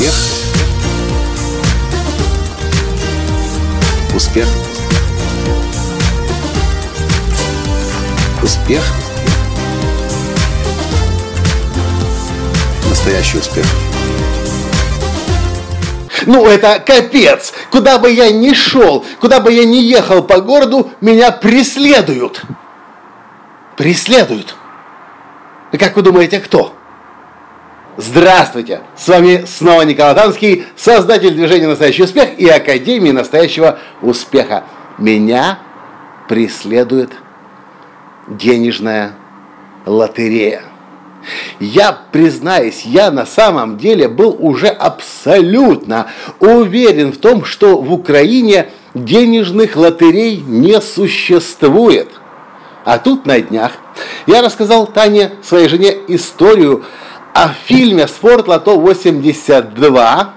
Успех. Успех. Успех. Настоящий успех. Ну, это капец! Куда бы я ни шел, куда бы я ни ехал по городу, меня преследуют. Преследуют. И как вы думаете, кто? Здравствуйте! С вами снова Николай Танский, создатель движения «Настоящий успех» и Академии настоящего успеха. Меня преследует денежная лотерея. Я признаюсь, я на самом деле был уже абсолютно уверен в том, что в Украине денежных лотерей не существует. А тут на днях я рассказал Тане, своей жене, историю о фильме «Спорт Лото 82»,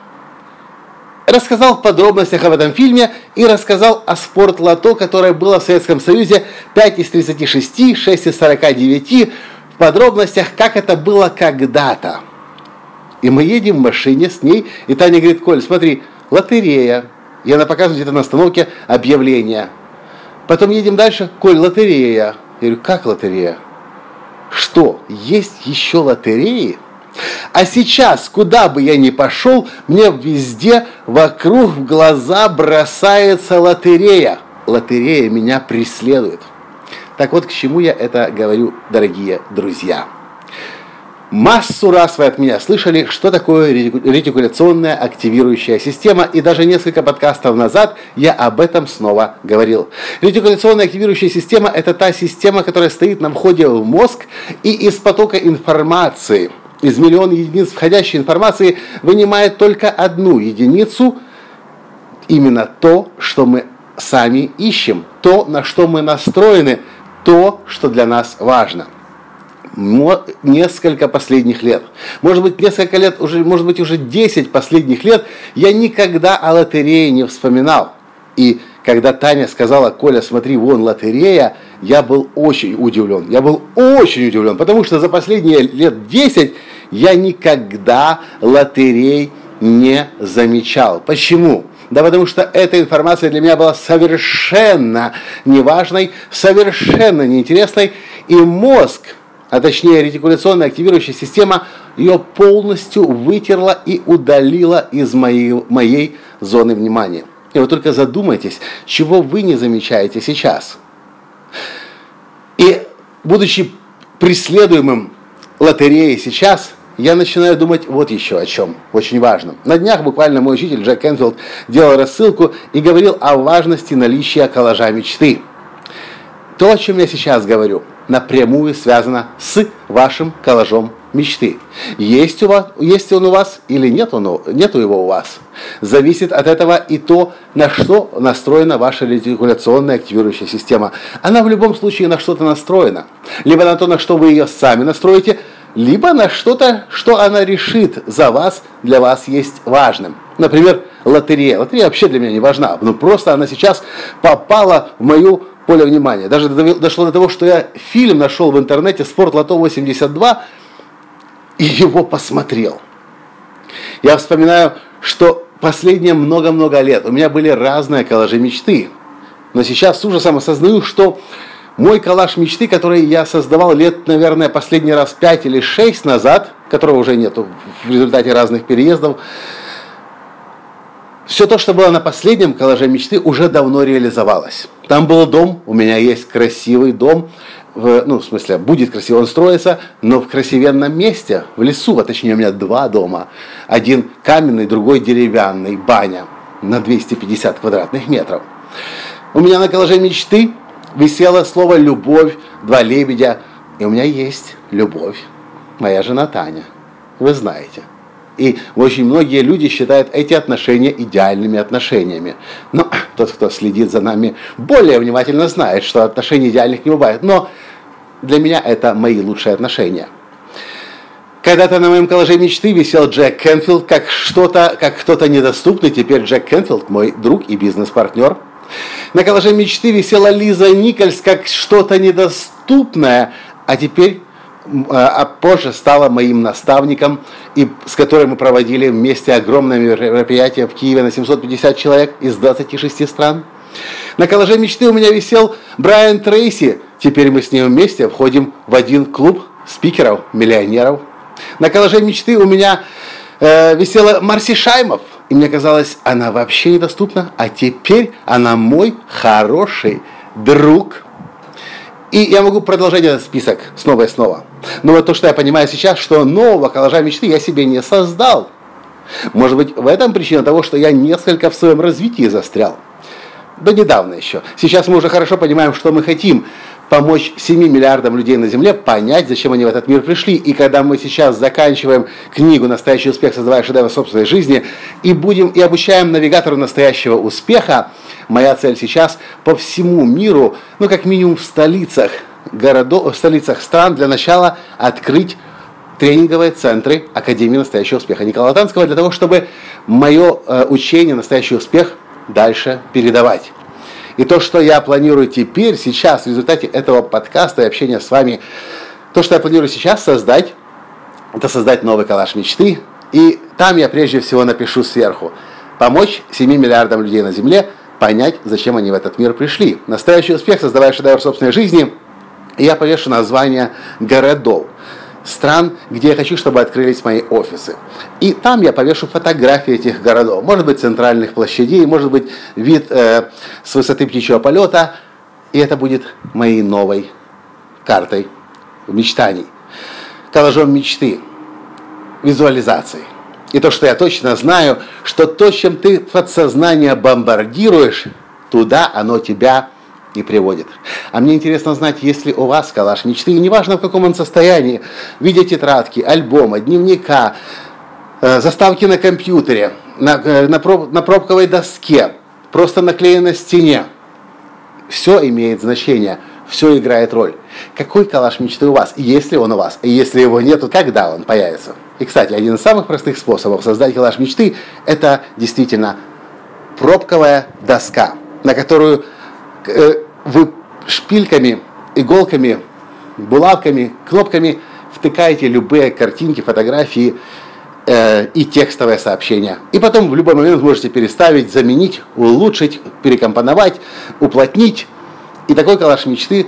рассказал в подробностях об этом фильме и рассказал о спорт лото, которое было в Советском Союзе 5 из 36, 6 из 49, в подробностях, как это было когда-то. И мы едем в машине с ней, и Таня говорит, Коль, смотри, лотерея. И она показывает где-то на остановке объявление. Потом едем дальше, Коль, лотерея. Я говорю, как лотерея? Что, есть еще лотереи? А сейчас, куда бы я ни пошел, мне везде вокруг в глаза бросается лотерея. Лотерея меня преследует. Так вот, к чему я это говорю, дорогие друзья. Массу раз вы от меня слышали, что такое ретикуляционная активирующая система, и даже несколько подкастов назад я об этом снова говорил. Ретикуляционная активирующая система – это та система, которая стоит на входе в мозг и из потока информации, из миллиона единиц входящей информации вынимает только одну единицу, именно то, что мы сами ищем, то, на что мы настроены, то, что для нас важно. Несколько последних лет, может быть, несколько лет, уже, может быть, уже 10 последних лет я никогда о лотерее не вспоминал. И когда Таня сказала, Коля, смотри, вон лотерея, я был очень удивлен. Я был очень удивлен, потому что за последние лет 10 я никогда лотерей не замечал. Почему? Да потому что эта информация для меня была совершенно неважной, совершенно неинтересной, и мозг, а точнее ретикуляционная активирующая система, ее полностью вытерла и удалила из моей, моей зоны внимания. И вы только задумайтесь, чего вы не замечаете сейчас. И будучи преследуемым лотереей сейчас – я начинаю думать вот еще о чем, очень важном. На днях буквально мой учитель Джек Кенфилд делал рассылку и говорил о важности наличия коллажа мечты. То, о чем я сейчас говорю, напрямую связано с вашим коллажом мечты. Есть, у вас, есть он у вас или нет он, нету его у вас. Зависит от этого и то, на что настроена ваша ретикуляционная активирующая система. Она в любом случае на что-то настроена. Либо на то, на что вы ее сами настроите – либо на что-то, что она решит за вас, для вас есть важным. Например, лотерея. Лотерея вообще для меня не важна, но просто она сейчас попала в мою поле внимания. Даже дошло до того, что я фильм нашел в интернете «Спорт Лото 82» и его посмотрел. Я вспоминаю, что последние много-много лет у меня были разные коллажи мечты. Но сейчас с ужасом осознаю, что мой коллаж мечты, который я создавал лет, наверное, последний раз 5 или 6 назад, которого уже нету в результате разных переездов, все то, что было на последнем коллаже мечты, уже давно реализовалось. Там был дом, у меня есть красивый дом, в, ну, в смысле, будет красиво он строится, но в красивенном месте, в лесу, а точнее у меня два дома. Один каменный, другой деревянный, баня на 250 квадратных метров. У меня на коллаже мечты висело слово «любовь», «два лебедя». И у меня есть любовь. Моя жена Таня. Вы знаете. И очень многие люди считают эти отношения идеальными отношениями. Но тот, кто следит за нами более внимательно, знает, что отношений идеальных не бывает. Но для меня это мои лучшие отношения. Когда-то на моем коллаже мечты висел Джек Кенфилд как что-то, как кто-то недоступный. Теперь Джек Кенфилд мой друг и бизнес-партнер – на коллаже мечты висела Лиза Никольс как что-то недоступное, а теперь а позже стала моим наставником, и с которой мы проводили вместе огромное мероприятие в Киеве на 750 человек из 26 стран. На коллаже мечты у меня висел Брайан Трейси. Теперь мы с ним вместе входим в один клуб спикеров, миллионеров. На коллаже мечты у меня э, висела Марси Шаймов. И мне казалось, она вообще недоступна. А теперь она мой хороший друг. И я могу продолжать этот список снова и снова. Но вот то, что я понимаю сейчас, что нового коллажа мечты я себе не создал. Может быть, в этом причина того, что я несколько в своем развитии застрял. До недавно еще. Сейчас мы уже хорошо понимаем, что мы хотим помочь 7 миллиардам людей на Земле понять, зачем они в этот мир пришли. И когда мы сейчас заканчиваем книгу «Настоящий успех, создавая шедевр собственной жизни» и будем и обучаем навигатору настоящего успеха, моя цель сейчас по всему миру, ну как минимум в столицах городов, в столицах стран для начала открыть тренинговые центры Академии настоящего успеха Николая Танского для того, чтобы мое э, учение «Настоящий успех» дальше передавать. И то, что я планирую теперь, сейчас, в результате этого подкаста и общения с вами, то, что я планирую сейчас создать, это создать новый коллаж мечты. И там я прежде всего напишу сверху. Помочь 7 миллиардам людей на Земле понять, зачем они в этот мир пришли. Настоящий успех, создавая шедевр собственной жизни. Я повешу название городов стран, где я хочу, чтобы открылись мои офисы. И там я повешу фотографии этих городов. Может быть, центральных площадей, может быть, вид э, с высоты птичьего полета. И это будет моей новой картой мечтаний. Коллажом мечты, визуализацией. И то, что я точно знаю, что то, чем ты подсознание бомбардируешь, туда оно тебя и приводит. А мне интересно знать, есть ли у вас калаш мечты, и неважно в каком он состоянии, в виде тетрадки, альбома, дневника, э, заставки на компьютере, на, э, на, проб, на пробковой доске, просто наклеен на стене. Все имеет значение, все играет роль. Какой калаш мечты у вас? Есть ли он у вас? И если его нет, то когда он появится? И, кстати, один из самых простых способов создать калаш мечты – это действительно пробковая доска, на которую Э, вы шпильками, иголками, булавками, кнопками втыкаете любые картинки, фотографии э, и текстовое сообщение. И потом в любой момент можете переставить, заменить, улучшить, перекомпоновать, уплотнить. И такой коллаж мечты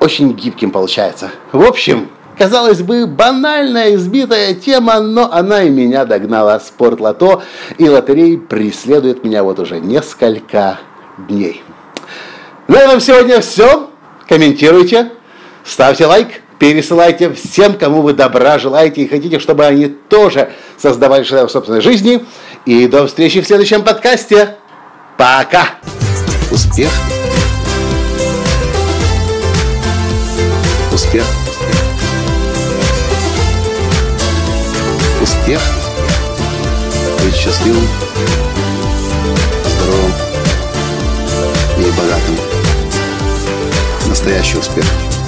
очень гибким получается. В общем, казалось бы, банальная, избитая тема, но она и меня догнала. Спорт лото и лотереи преследует меня вот уже несколько дней. На этом сегодня все. Комментируйте, ставьте лайк, пересылайте всем, кому вы добра желаете и хотите, чтобы они тоже создавали шедевр собственной жизни. И до встречи в следующем подкасте. Пока! Успех! Успех! Успех! Быть счастливым, здоровым и богатым настоящий успех.